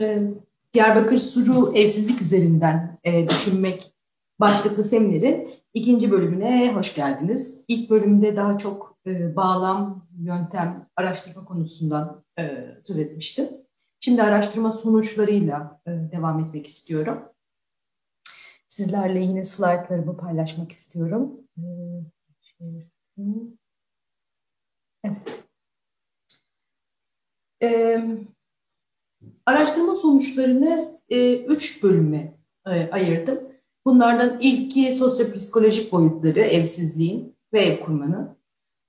Ee, Diyarbakır Suru evsizlik üzerinden e, düşünmek başlıklı seminerin ikinci bölümüne hoş geldiniz. İlk bölümde daha çok e, bağlam, yöntem, araştırma konusundan e, söz etmiştim. Şimdi araştırma sonuçlarıyla devam etmek istiyorum. Sizlerle yine slaytlarımı paylaşmak istiyorum. E, evet. Araştırma sonuçlarını e, üç bölüme e, ayırdım. Bunlardan ilki sosyopsikolojik boyutları, evsizliğin ve ev kurmanın.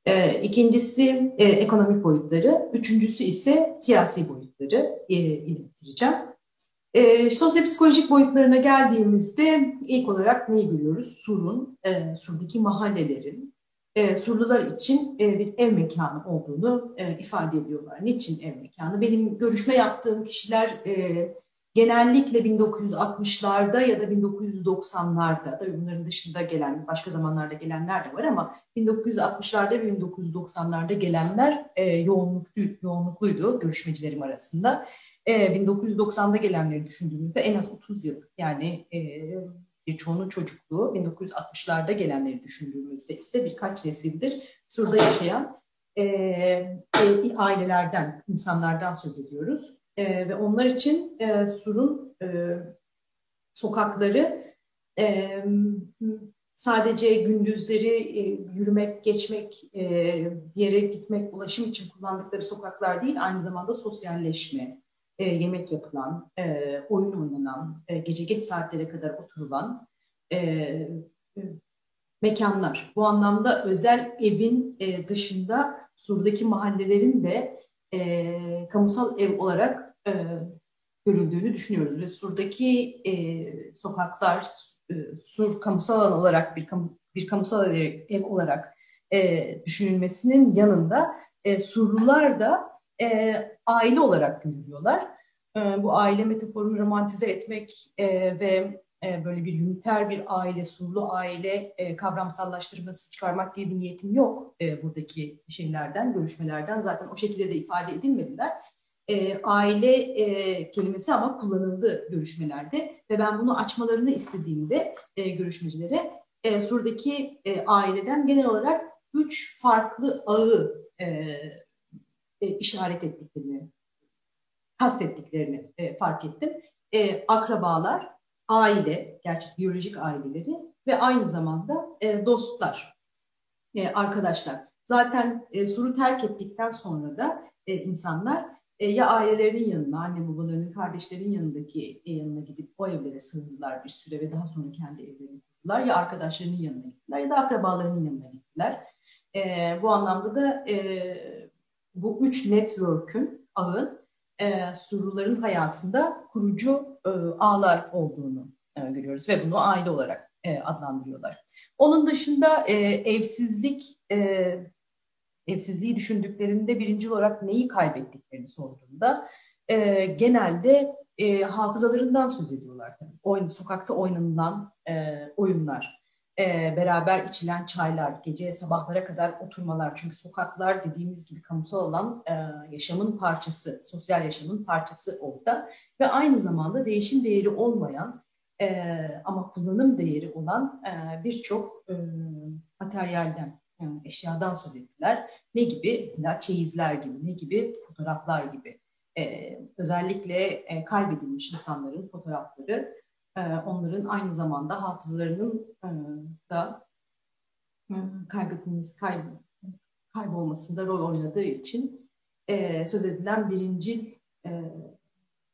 E, ikincisi e, ekonomik boyutları, üçüncüsü ise siyasi boyutları e, ilettireceğim. E, sosyopsikolojik boyutlarına geldiğimizde ilk olarak neyi görüyoruz? Sur'un, e, Sur'daki mahallelerin, e, Surlular için e, bir ev mekanı olduğunu e, ifade ediyorlar. Niçin ev mekanı? Benim görüşme yaptığım kişiler e, genellikle 1960'larda ya da 1990'larda, tabii bunların dışında gelen, başka zamanlarda gelenler de var ama 1960'larda ve 1990'larda gelenler e, yoğunluklu, yoğunlukluydu görüşmecilerim arasında. E, 1990'da gelenleri düşündüğümüzde en az 30 yıl yani e, birçoğunun çocukluğu 1960'larda gelenleri düşündüğümüzde ise birkaç nesildir Sur'da yaşayan e, e, ailelerden, insanlardan söz ediyoruz. E, ve onlar için e, Sur'un e, sokakları e, sadece gündüzleri e, yürümek, geçmek, e, yere gitmek, ulaşım için kullandıkları sokaklar değil, aynı zamanda sosyalleşme, e, yemek yapılan, e, oyun oynanan, e, gece geç saatlere kadar oturulan e, e, mekanlar. Bu anlamda özel evin e, dışında Sur'daki mahallelerin de e, kamusal ev olarak e, görüldüğünü düşünüyoruz. Ve Sur'daki e, sokaklar, e, Sur kamusal alan olarak bir, kam, bir kamusal ev olarak e, düşünülmesinin yanında e, Surlular da e, aile olarak görülüyorlar. E, bu aile metaforunu romantize etmek e, ve e, böyle bir üniter bir aile, surlu aile e, kavramsallaştırması çıkarmak diye bir niyetim yok e, buradaki şeylerden, görüşmelerden. Zaten o şekilde de ifade edilmediler. E, aile e, kelimesi ama kullanıldı görüşmelerde ve ben bunu açmalarını istediğimde e, görüşmecilere e, Sur'daki e, aileden genel olarak üç farklı ağı e, e, işaret ettiklerini, kastettiklerini e, fark ettim. E, akrabalar, aile, gerçek biyolojik aileleri ve aynı zamanda e, dostlar, arkadaşlar. Zaten e, Sur'u terk ettikten sonra da insanlar ya ailelerinin yanına, anne babalarının, kardeşlerin yanındaki yanına gidip o evlere sığındılar bir süre ve daha sonra kendi evlerini kurdular. Ya arkadaşlarının yanına gittiler ya da akrabalarının yanına gittiler. E, bu anlamda da e, bu üç network'ün, ağın e, Surluların hayatında kurucu e, ağlar olduğunu e, görüyoruz ve bunu aile olarak e, adlandırıyorlar. Onun dışında e, evsizlik, e, evsizliği düşündüklerinde birinci olarak neyi kaybettiklerini sorduğunda e, genelde e, hafızalarından söz ediyorlar. Oyun, sokakta oynanılan e, oyunlar, e, beraber içilen çaylar, gece sabahlara kadar oturmalar. Çünkü sokaklar dediğimiz gibi kamusal alan e, yaşamın parçası, sosyal yaşamın parçası orada. Ve aynı zamanda değişim değeri olmayan e, ama kullanım değeri olan e, birçok e, materyalden, yani eşyadan söz ettiler. Ne gibi? Mesela çeyizler gibi, ne gibi? Fotoğraflar gibi. E, özellikle e, kaybedilmiş insanların fotoğrafları onların aynı zamanda hafızalarının e, da e, kaybetmemiz, kayb kaybolmasında rol oynadığı için söz edilen birinci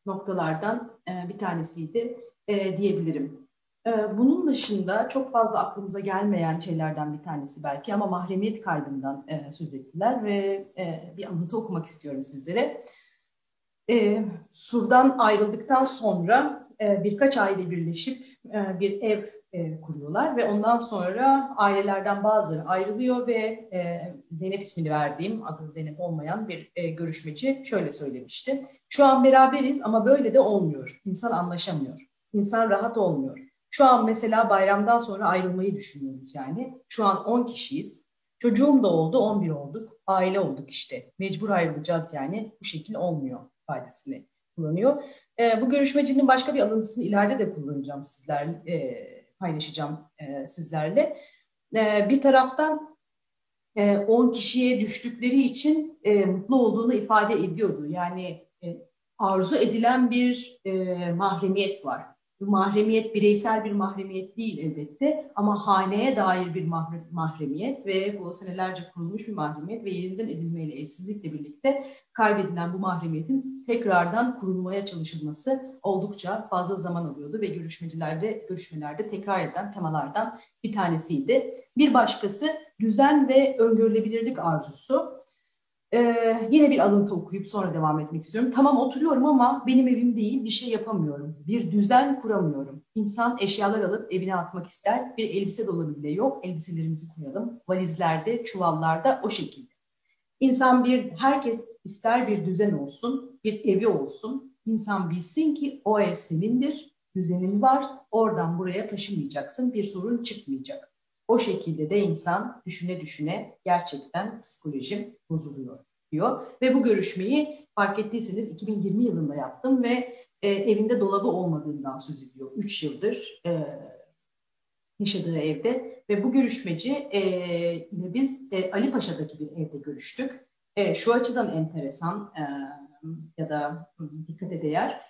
noktalardan bir tanesiydi diyebilirim. Bunun dışında çok fazla aklımıza gelmeyen şeylerden bir tanesi belki ama mahremiyet kaybından söz ettiler ve bir alıntı okumak istiyorum sizlere. Sur'dan ayrıldıktan sonra e, birkaç aile birleşip e, bir ev e, kuruyorlar ve ondan sonra ailelerden bazıları ayrılıyor ve Zeynep ismini verdiğim, adı Zeynep olmayan bir görüşmeci şöyle söylemişti. Şu an beraberiz ama böyle de olmuyor. İnsan anlaşamıyor. İnsan rahat olmuyor. Şu an mesela bayramdan sonra ayrılmayı düşünüyoruz yani. Şu an 10 kişiyiz. Çocuğum da oldu, 11 olduk. Aile olduk işte. Mecbur ayrılacağız yani. Bu şekil olmuyor faydasını kullanıyor. E, bu görüşmecinin başka bir alıntısını ileride de kullanacağım sizler, e, paylaşacağım e, sizlerle. E, bir taraftan e, 10 kişiye düştükleri için e, mutlu olduğunu ifade ediyordu. Yani e, arzu edilen bir e, mahremiyet var. Bu mahremiyet bireysel bir mahremiyet değil elbette ama haneye dair bir mahremiyet ve bu senelerce kurulmuş bir mahremiyet ve yeniden edilmeyle evsizlikle birlikte kaybedilen bu mahremiyetin tekrardan kurulmaya çalışılması oldukça fazla zaman alıyordu ve görüşmecilerde görüşmelerde tekrar eden temalardan bir tanesiydi. Bir başkası düzen ve öngörülebilirlik arzusu. Ee, yine bir alıntı okuyup sonra devam etmek istiyorum. Tamam oturuyorum ama benim evim değil, bir şey yapamıyorum. Bir düzen kuramıyorum. İnsan eşyalar alıp evine atmak ister. Bir elbise dolabı bile yok. Elbiselerimizi koyalım. Valizlerde, çuvallarda o şekilde. İnsan bir, herkes ister bir düzen olsun, bir evi olsun. İnsan bilsin ki o ev senindir, düzenin var. Oradan buraya taşımayacaksın, bir sorun çıkmayacak. O şekilde de insan düşüne düşüne gerçekten psikolojim bozuluyor diyor. Ve bu görüşmeyi fark ettiyseniz 2020 yılında yaptım ve e, evinde dolabı olmadığından söz ediyor. Üç yıldır e, yaşadığı evde ve bu görüşmeci e, biz e, Ali Paşa'daki bir evde görüştük. E, şu açıdan enteresan e, ya da dikkat değer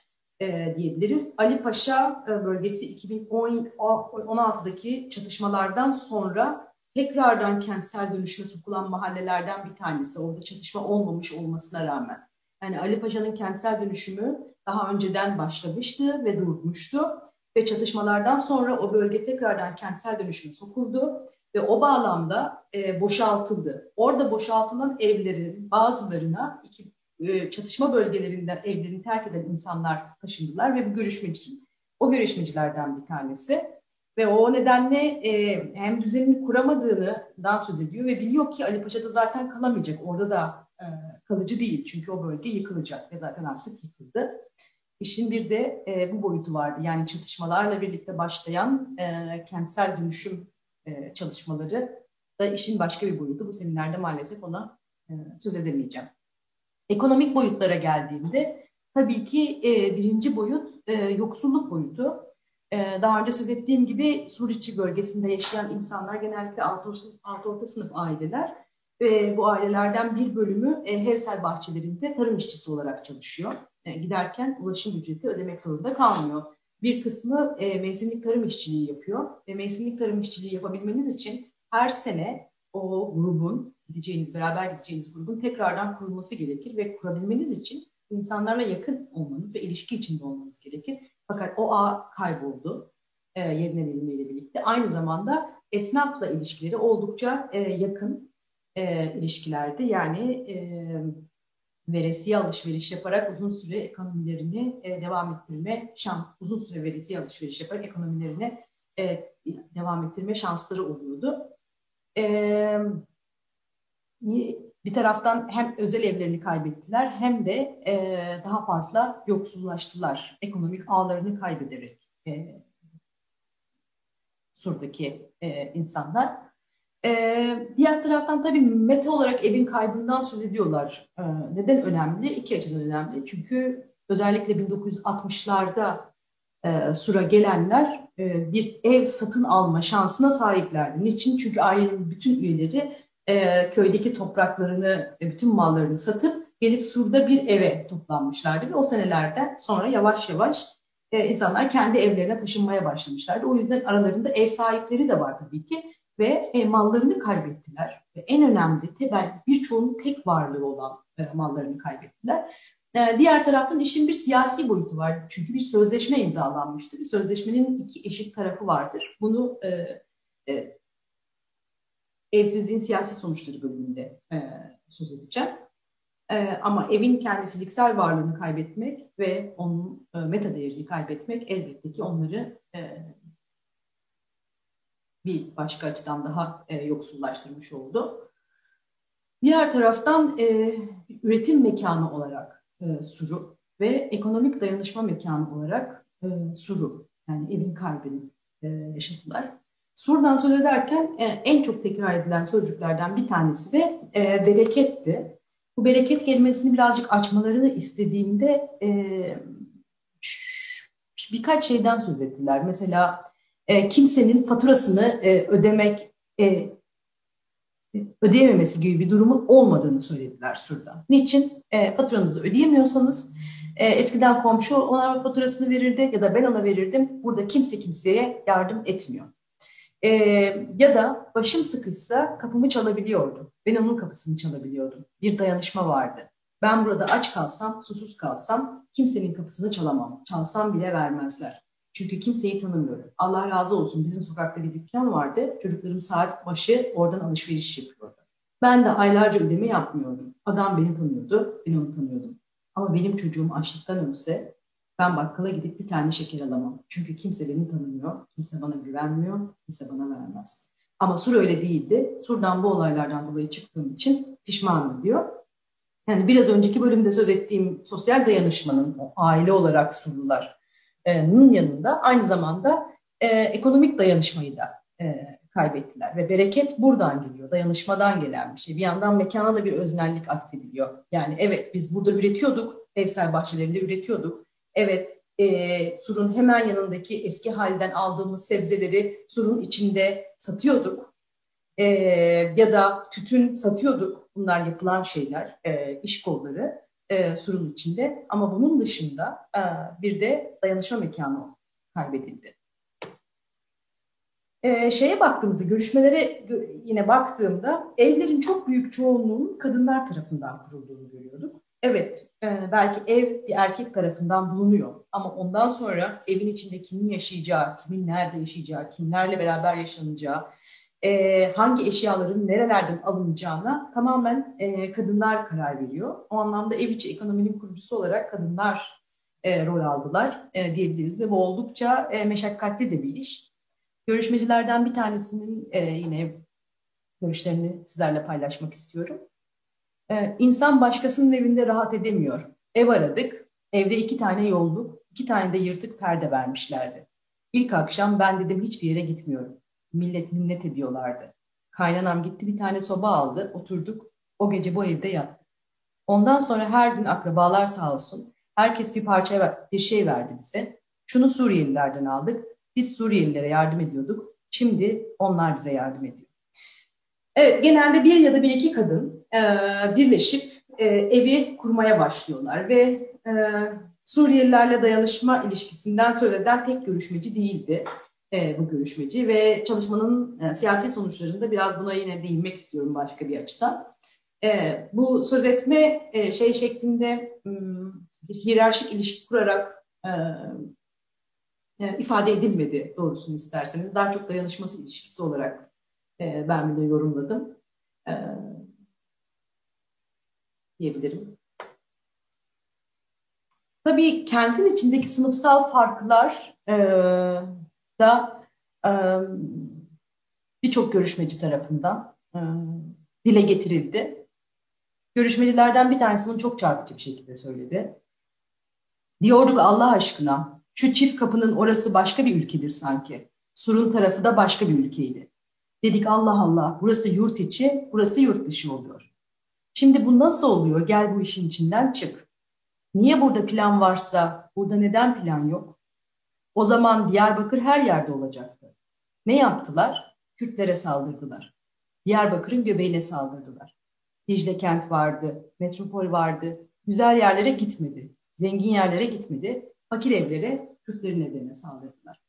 e, diyebiliriz. Ali Paşa e, bölgesi 2016'daki çatışmalardan sonra tekrardan kentsel dönüşüme sokulan mahallelerden bir tanesi. Orada çatışma olmamış olmasına rağmen. Yani Ali Paşa'nın kentsel dönüşümü daha önceden başlamıştı ve durmuştu. Ve çatışmalardan sonra o bölge tekrardan kentsel dönüşüme sokuldu ve o bağlamda e, boşaltıldı. Orada boşaltılan evlerin bazılarına iki, e, çatışma bölgelerinden evlerini terk eden insanlar taşındılar ve bu görüşmeci, o görüşmecilerden bir tanesi. Ve o nedenle e, hem düzenini kuramadığından söz ediyor ve biliyor ki Ali Paşa'da zaten kalamayacak. Orada da e, kalıcı değil çünkü o bölge yıkılacak ve zaten artık yıkıldı. İşin bir de e, bu boyutu vardı. Yani çatışmalarla birlikte başlayan e, kentsel dönüşüm e, çalışmaları da işin başka bir boyutu. Bu seminerde maalesef ona e, söz edemeyeceğim. Ekonomik boyutlara geldiğinde tabii ki e, birinci boyut e, yoksulluk boyutu. E, daha önce söz ettiğim gibi Suriçi bölgesinde yaşayan insanlar genellikle alt orta, alt orta sınıf aileler ve bu ailelerden bir bölümü e, Hevsel bahçelerinde tarım işçisi olarak çalışıyor. E, giderken ulaşım ücreti ödemek zorunda kalmıyor. Bir kısmı e, mevsimlik tarım işçiliği yapıyor ve mevsimlik tarım işçiliği yapabilmeniz için her sene o grubun gideceğiniz, beraber gideceğiniz grubun tekrardan kurulması gerekir ve kurabilmeniz için insanlarla yakın olmanız ve ilişki içinde olmanız gerekir. Fakat o ağ kayboldu e, yeniden edilmeyle birlikte. Aynı zamanda esnafla ilişkileri oldukça e, yakın e, ilişkilerdi. Yani e, veresiye alışveriş yaparak uzun süre ekonomilerini e, devam ettirme şans, uzun süre veresiye alışveriş yaparak ekonomilerini e, devam ettirme şansları oluyordu. E, bir taraftan hem özel evlerini kaybettiler hem de e, daha fazla yoksullaştılar. Ekonomik ağlarını kaybederek e, Sur'daki e, insanlar. E, diğer taraftan tabii meta olarak evin kaybından söz ediyorlar. E, neden önemli? İki açıdan önemli. Çünkü özellikle 1960'larda e, Sur'a gelenler e, bir ev satın alma şansına sahiplerdi. Niçin? Çünkü ailenin bütün üyeleri e, köydeki topraklarını, e, bütün mallarını satıp gelip Sur'da bir eve toplanmışlardı. Ve o senelerden sonra yavaş yavaş e, insanlar kendi evlerine taşınmaya başlamışlardı. O yüzden aralarında ev sahipleri de var tabii ki ve e, mallarını kaybettiler. Ve en önemli, temel birçoğunun tek varlığı olan e, mallarını kaybettiler. E, diğer taraftan işin bir siyasi boyutu var. Çünkü bir sözleşme imzalanmıştı. Bir sözleşmenin iki eşit tarafı vardır. Bunu e, e, evsizliğin siyasi sonuçları bölümünde e, söz edeceğim. E, ama evin kendi fiziksel varlığını kaybetmek ve onun e, meta değerini kaybetmek elbette ki onları e, bir başka açıdan daha e, yoksullaştırmış oldu. Diğer taraftan e, üretim mekanı olarak e, Suru ve ekonomik dayanışma mekanı olarak e, Suru yani evin kalbini e, yaşadılar. Sur'dan söz ederken e, en çok tekrar edilen sözcüklerden bir tanesi de e, bereketti. Bu bereket kelimesini birazcık açmalarını istediğimde e, birkaç şeyden söz ettiler. Mesela e, kimsenin faturasını e, ödemek e, ödeyememesi gibi bir durumun olmadığını söylediler Sur'da. Niçin? E, faturanızı ödeyemiyorsanız e, eskiden komşu ona faturasını verirdi ya da ben ona verirdim. Burada kimse kimseye yardım etmiyor. E, ya da başım sıkışsa kapımı çalabiliyordu. Ben onun kapısını çalabiliyordum. Bir dayanışma vardı. Ben burada aç kalsam, susuz kalsam kimsenin kapısını çalamam. Çalsam bile vermezler. Çünkü kimseyi tanımıyorum. Allah razı olsun bizim sokakta bir dükkan vardı. Çocuklarım saat başı oradan alışveriş yapıyordu. Ben de aylarca ödeme yapmıyordum. Adam beni tanıyordu, ben onu tanıyordum. Ama benim çocuğum açlıktan ölse ben bakkala gidip bir tane şeker alamam. Çünkü kimse beni tanımıyor, kimse bana güvenmiyor, kimse bana vermez. Ama Sur öyle değildi. Sur'dan bu olaylardan dolayı çıktığım için pişmanım diyor. Yani biraz önceki bölümde söz ettiğim sosyal dayanışmanın, o aile olarak Surlular'ın yanında aynı zamanda e, ekonomik dayanışmayı da e, kaybettiler. Ve bereket buradan geliyor, dayanışmadan gelen bir şey. Bir yandan mekana da bir öznellik atfediliyor. Yani evet biz burada üretiyorduk, evsel bahçelerinde üretiyorduk. Evet e, surun hemen yanındaki eski halden aldığımız sebzeleri surun içinde satıyorduk. E, ya da tütün satıyorduk. Bunlar yapılan şeyler, e, iş kolları e, surun içinde. Ama bunun dışında e, bir de dayanışma mekanı kaybedildi. Ee, şeye baktığımızda, görüşmelere yine baktığımda evlerin çok büyük çoğunluğunun kadınlar tarafından kurulduğunu görüyorduk. Evet, e, belki ev bir erkek tarafından bulunuyor ama ondan sonra evin içinde kimin yaşayacağı, kimin nerede yaşayacağı, kimlerle beraber yaşanacağı, e, hangi eşyaların nerelerden alınacağına tamamen e, kadınlar karar veriyor. O anlamda ev içi ekonominin kurucusu olarak kadınlar rol aldılar diyebiliriz ve bu oldukça meşakkatli de bir iş. Görüşmecilerden bir tanesinin yine görüşlerini sizlerle paylaşmak istiyorum. E, insan başkasının evinde rahat edemiyor. Ev aradık, evde iki tane yolluk, iki tane de yırtık perde vermişlerdi. İlk akşam ben dedim hiçbir yere gitmiyorum. Millet minnet ediyorlardı. Kaynanam gitti bir tane soba aldı, oturduk. O gece bu evde yattık. Ondan sonra her gün akrabalar sağ olsun. Herkes bir parça bir şey verdi bize. Şunu Suriyelilerden aldık. Biz Suriyelilere yardım ediyorduk. Şimdi onlar bize yardım ediyor. Evet, genelde bir ya da bir iki kadın e, birleşip e, evi kurmaya başlıyorlar ve e, Suriyelilerle dayanışma ilişkisinden söz eden tek görüşmeci değildi e, bu görüşmeci ve çalışmanın siyasi sonuçlarında biraz buna yine değinmek istiyorum başka bir açıdan. Bu söz etme şey şeklinde bir hiyerarşik ilişki kurarak ifade edilmedi doğrusunu isterseniz. Daha çok dayanışması ilişkisi olarak ben bunu yorumladım. Diyebilirim. Tabii kentin içindeki sınıfsal farklar e, da e, birçok görüşmeci tarafından e, dile getirildi. Görüşmecilerden bir tanesi bunu çok çarpıcı bir şekilde söyledi. Diyorduk Allah aşkına şu çift kapının orası başka bir ülkedir sanki. Surun tarafı da başka bir ülkeydi. Dedik Allah Allah burası yurt içi, burası yurt dışı oluyor. Şimdi bu nasıl oluyor? Gel bu işin içinden çık. Niye burada plan varsa burada neden plan yok? O zaman Diyarbakır her yerde olacaktı. Ne yaptılar? Kürtlere saldırdılar. Diyarbakır'ın göbeğine saldırdılar. Dicle kent vardı, metropol vardı. Güzel yerlere gitmedi. Zengin yerlere gitmedi fakir evlere, Kürtlerin evlerine saldırdılar.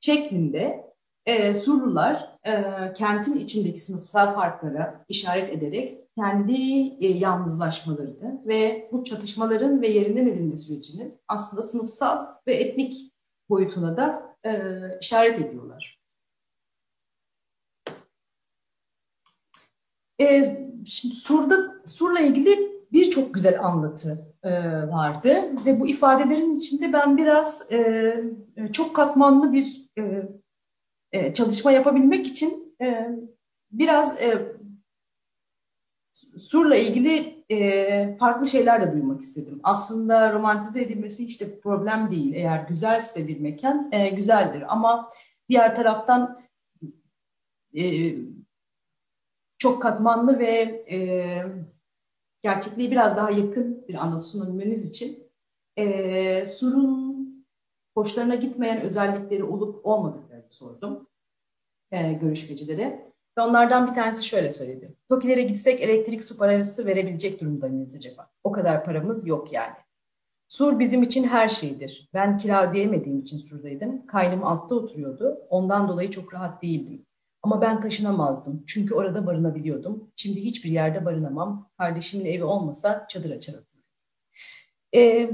Şeklinde e, Surlular e, kentin içindeki sınıfsal farklara işaret ederek kendi e, yalnızlaşmalarını ve bu çatışmaların ve yerinden edilme sürecinin aslında sınıfsal ve etnik boyutuna da e, işaret ediyorlar. E, şimdi Sur'da, Sur'la ilgili birçok güzel anlatı e, vardı ve bu ifadelerin içinde ben biraz e, e, çok katmanlı bir e, e, çalışma yapabilmek için e, biraz e, Sur'la ilgili e, farklı şeyler de duymak istedim. Aslında romantize edilmesi hiç de problem değil. Eğer güzelse bir mekan e, güzeldir ama diğer taraftan e, çok katmanlı ve e, gerçekliği biraz daha yakın bir anlatı sunabilmeniz için e, Sur'un hoşlarına gitmeyen özellikleri olup olmadıklarını sordum e, görüşmecilere. Ve onlardan bir tanesi şöyle söyledi. Tokilere gitsek elektrik su parası verebilecek durumda mıyız acaba? O kadar paramız yok yani. Sur bizim için her şeydir. Ben kira ödeyemediğim için Sur'daydım. Kaynım altta oturuyordu. Ondan dolayı çok rahat değildim. Ama ben taşınamazdım. Çünkü orada barınabiliyordum. Şimdi hiçbir yerde barınamam. Kardeşimin evi olmasa çadır açarım. Ee,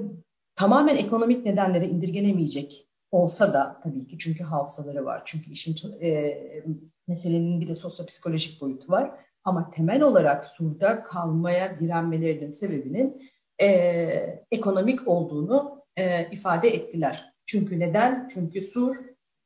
tamamen ekonomik nedenlere indirgenemeyecek olsa da tabii ki çünkü hafızaları var. Çünkü işin e, meselenin bir de sosyopsikolojik boyutu var. Ama temel olarak Sur'da kalmaya direnmelerinin sebebinin e, ekonomik olduğunu e, ifade ettiler. Çünkü neden? Çünkü Sur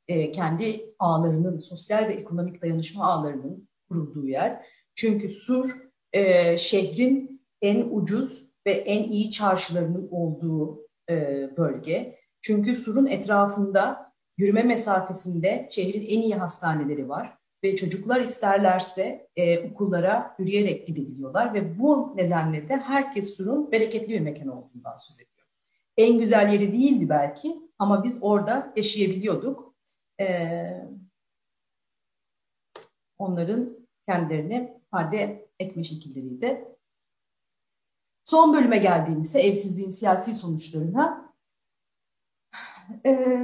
e, kendi ağlarının, sosyal ve ekonomik dayanışma ağlarının kurulduğu yer. Çünkü Sur e, şehrin en ucuz ve en iyi çarşılarının olduğu e, bölge. Çünkü Sur'un etrafında yürüme mesafesinde şehrin en iyi hastaneleri var ve çocuklar isterlerse e, okullara yürüyerek gidebiliyorlar ve bu nedenle de herkes Sur'un bereketli bir mekan olduğundan söz ediyor. En güzel yeri değildi belki ama biz orada yaşayabiliyorduk. E, onların kendilerini ifade etme şekilleriydi. Son bölüme geldiğimizde evsizliğin siyasi sonuçlarına e,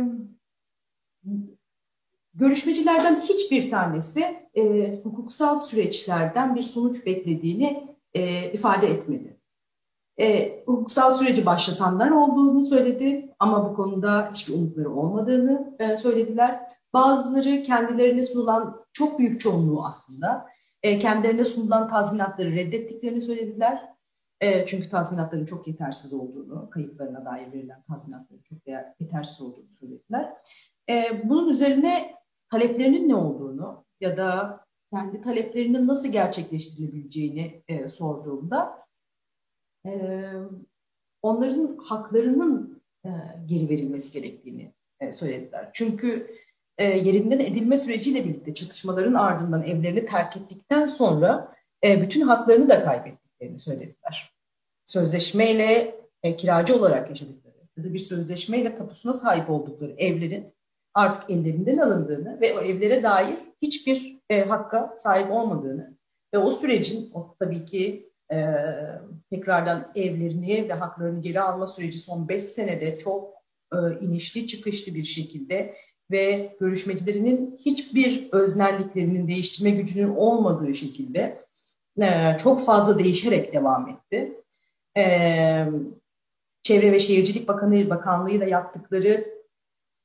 görüşmecilerden hiçbir tanesi e, hukuksal süreçlerden bir sonuç beklediğini e, ifade etmedi. E, hukuksal süreci başlatanlar olduğunu söyledi ama bu konuda hiçbir umutları olmadığını e, söylediler. Bazıları kendilerine sunulan çok büyük çoğunluğu aslında e, kendilerine sunulan tazminatları reddettiklerini söylediler. E, çünkü tazminatların çok yetersiz olduğunu, kayıplarına dair verilen tazminatların çok yetersiz olduğunu söylediler. E, bunun üzerine taleplerinin ne olduğunu ya da kendi taleplerinin nasıl gerçekleştirilebileceğini e, sorduğumda e, onların haklarının e, geri verilmesi gerektiğini e, söylediler. Çünkü e, yerinden edilme süreciyle birlikte çatışmaların ardından evlerini terk ettikten sonra e, bütün haklarını da kaybettiklerini söylediler. Sözleşmeyle e, kiracı olarak yaşadıkları ya da bir sözleşmeyle tapusuna sahip oldukları evlerin artık ellerinden alındığını ve o evlere dair hiçbir e, hakka sahip olmadığını ve o sürecin o tabii ki e, tekrardan evlerini ve haklarını geri alma süreci son beş senede çok e, inişli çıkışlı bir şekilde ve görüşmecilerinin hiçbir öznelliklerinin değiştirme gücünün olmadığı şekilde e, çok fazla değişerek devam etti. E, Çevre ve Şehircilik Bakanı Bakanlığı'yla yaptıkları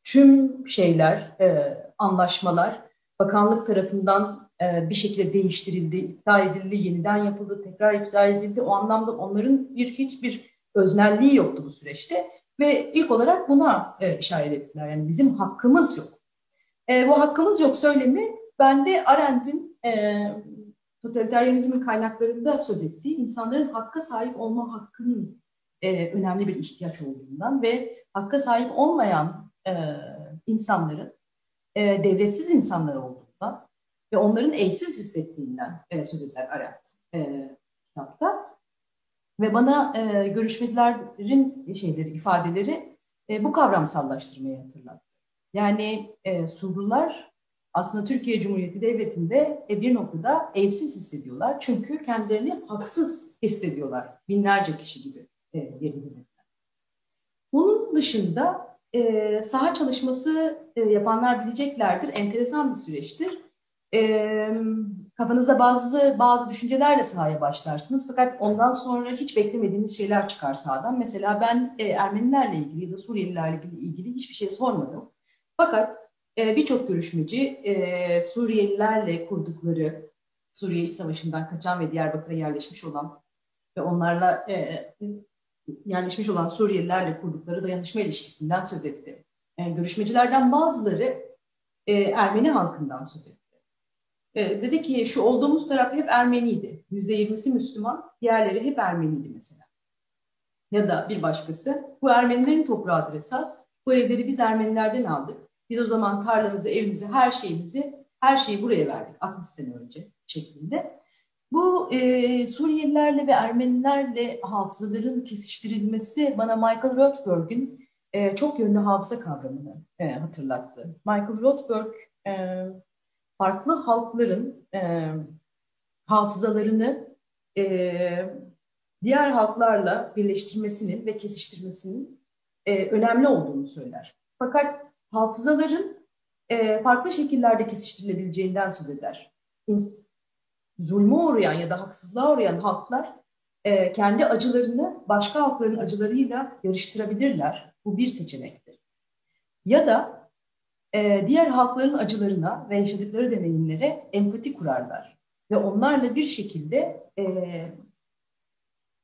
tüm şeyler, e, anlaşmalar bakanlık tarafından e, bir şekilde değiştirildi, iptal edildi, yeniden yapıldı, tekrar iptal edildi. O anlamda onların bir hiçbir öznelliği yoktu bu süreçte ve ilk olarak buna e, işaret ettiler. Yani bizim hakkımız yok. E, bu hakkımız yok söylemi bende Arendt'in e, totaliteryenizmin kaynaklarında söz ettiği insanların hakka sahip olma hakkının e, önemli bir ihtiyaç olduğundan ve hakka sahip olmayan e, insanların e, devletsiz insanlar olduğundan ve onların evsiz hissettiğinden e, söz eder Arendt e, kitapta. Ve bana e, görüşmelerin şeyleri, ifadeleri e, bu kavramsallaştırmayı hatırlattı. Yani e, Surlular aslında Türkiye Cumhuriyeti Devleti'nde e, bir noktada evsiz hissediyorlar. Çünkü kendilerini haksız hissediyorlar. Binlerce kişi gibi e, yerinde. Bunun dışında e, saha çalışması e, yapanlar bileceklerdir. Enteresan bir süreçtir. E, kafanızda bazı bazı düşüncelerle sahaya başlarsınız. Fakat ondan sonra hiç beklemediğiniz şeyler çıkar sahadan. Mesela ben e, Ermenilerle ilgili ya da Suriyelilerle ilgili hiçbir şey sormadım. Fakat e, birçok görüşmeci e, Suriyelilerle kurdukları, Suriye İç Savaşı'ndan kaçan ve Diyarbakır'a yerleşmiş olan ve onlarla e, yerleşmiş olan Suriyelilerle kurdukları dayanışma ilişkisinden söz etti. Yani görüşmecilerden bazıları e, Ermeni halkından söz etti. E, dedi ki şu olduğumuz taraf hep Ermeniydi. Yüzde yirmisi Müslüman, diğerleri hep Ermeniydi mesela. Ya da bir başkası, bu Ermenilerin toprağıdır esas. Bu evleri biz Ermenilerden aldık. Biz o zaman tarlamızı, evimizi, her şeyimizi, her şeyi buraya verdik 60 sene önce şeklinde. Bu e, Suriyelilerle ve Ermenilerle hafızaların kesiştirilmesi bana Michael Rothberg'in e, çok yönlü hafıza kavramını e, hatırlattı. Michael Rothberg e, farklı halkların e, hafızalarını e, diğer halklarla birleştirmesinin ve kesiştirmesinin e, önemli olduğunu söyler. Fakat hafızaların e, farklı şekillerde kesiştirilebileceğinden söz eder. Zulme uğrayan ya da haksızlığa uğrayan halklar e, kendi acılarını başka halkların acılarıyla yarıştırabilirler. Bu bir seçenektir. Ya da e, diğer halkların acılarına ve yaşadıkları deneyimlere empati kurarlar. Ve onlarla bir şekilde e,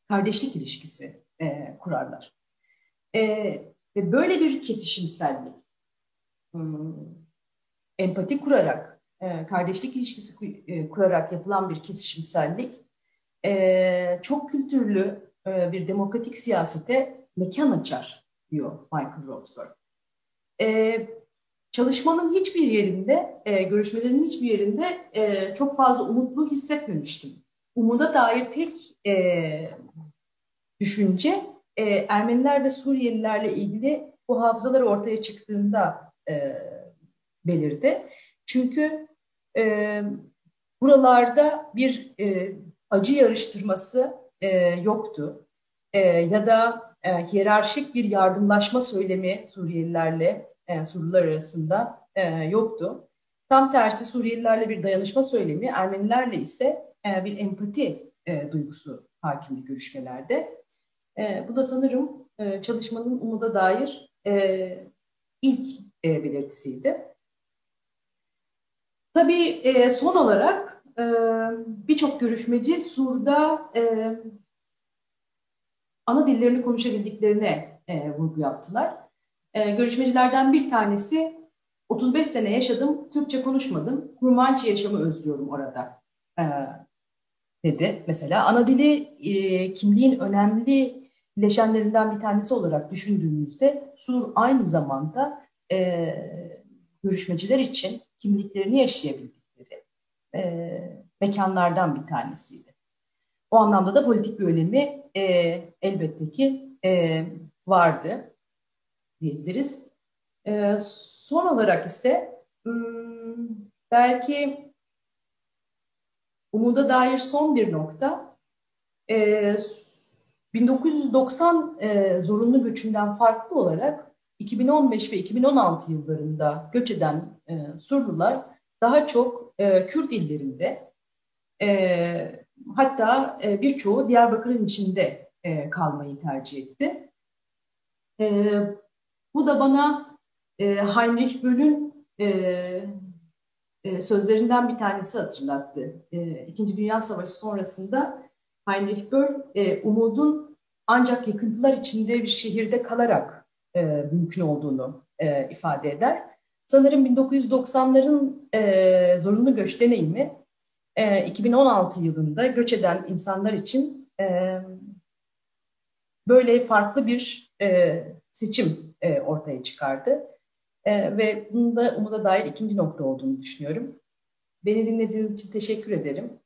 kardeşlik ilişkisi e, kurarlar. E, ve böyle bir kesişimsellik, hmm, empati kurarak, kardeşlik ilişkisi e, kurarak yapılan bir kesişimsellik, e, çok kültürlü e, bir demokratik siyasete mekan açar diyor Michael Rothberg. E, çalışmanın hiçbir yerinde, e, görüşmelerin hiçbir yerinde e, çok fazla umutlu hissetmemiştim. Umuda dair tek e, düşünce e, Ermeniler ve Suriyelilerle ilgili bu hafızalar ortaya çıktığında e, belirdi. Çünkü e, buralarda bir e, acı yarıştırması e, yoktu. E, ya da e, hiyerarşik bir yardımlaşma söylemi Suriyelilerle e, Surlular arasında e, yoktu. Tam tersi Suriyelilerle bir dayanışma söylemi, Ermenilerle ise e, bir empati e, duygusu hakimdi görüşmelerde. E, bu da sanırım e, çalışmanın umuda dair e, ilk e, belirtisiydi. Tabii e, son olarak e, birçok görüşmeci Sur'da e, ana dillerini konuşabildiklerine vurgu yaptılar. Görüşmecilerden bir tanesi 35 sene yaşadım, Türkçe konuşmadım, Kurmançı yaşamı özlüyorum orada dedi. Mesela ana dili kimliğin önemli bileşenlerinden bir tanesi olarak düşündüğümüzde Sur aynı zamanda görüşmeciler için kimliklerini yaşayabildikleri e, mekanlardan bir tanesiydi. O anlamda da politik bir önemi e, elbette ki e, vardı diyebiliriz. E, son olarak ise hmm, belki umuda dair son bir nokta e, 1990 e, zorunlu göçünden farklı olarak 2015 ve 2016 yıllarında göç eden e, Surlular daha çok e, Kürt illerinde e, hatta e, birçoğu Diyarbakır'ın içinde e, kalmayı tercih etti. E, bu da bana e, Heinrich Böll'ün e, e, sözlerinden bir tanesi hatırlattı. E, İkinci Dünya Savaşı sonrasında Heinrich Böll e, umudun ancak yıkıntılar içinde bir şehirde kalarak e, mümkün olduğunu e, ifade eder. Sanırım 1990'ların e, zorunlu göç deneyimi e, 2016 yılında göç eden insanlar için e, böyle farklı bir e, seçim e, ortaya çıkardı. E, ve bunun da umuda dair ikinci nokta olduğunu düşünüyorum. Beni dinlediğiniz için teşekkür ederim.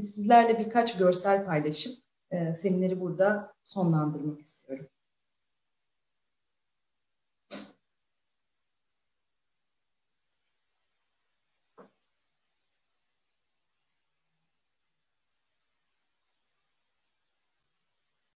Sizlerle birkaç görsel paylaşıp e, semineri burada sonlandırmak istiyorum.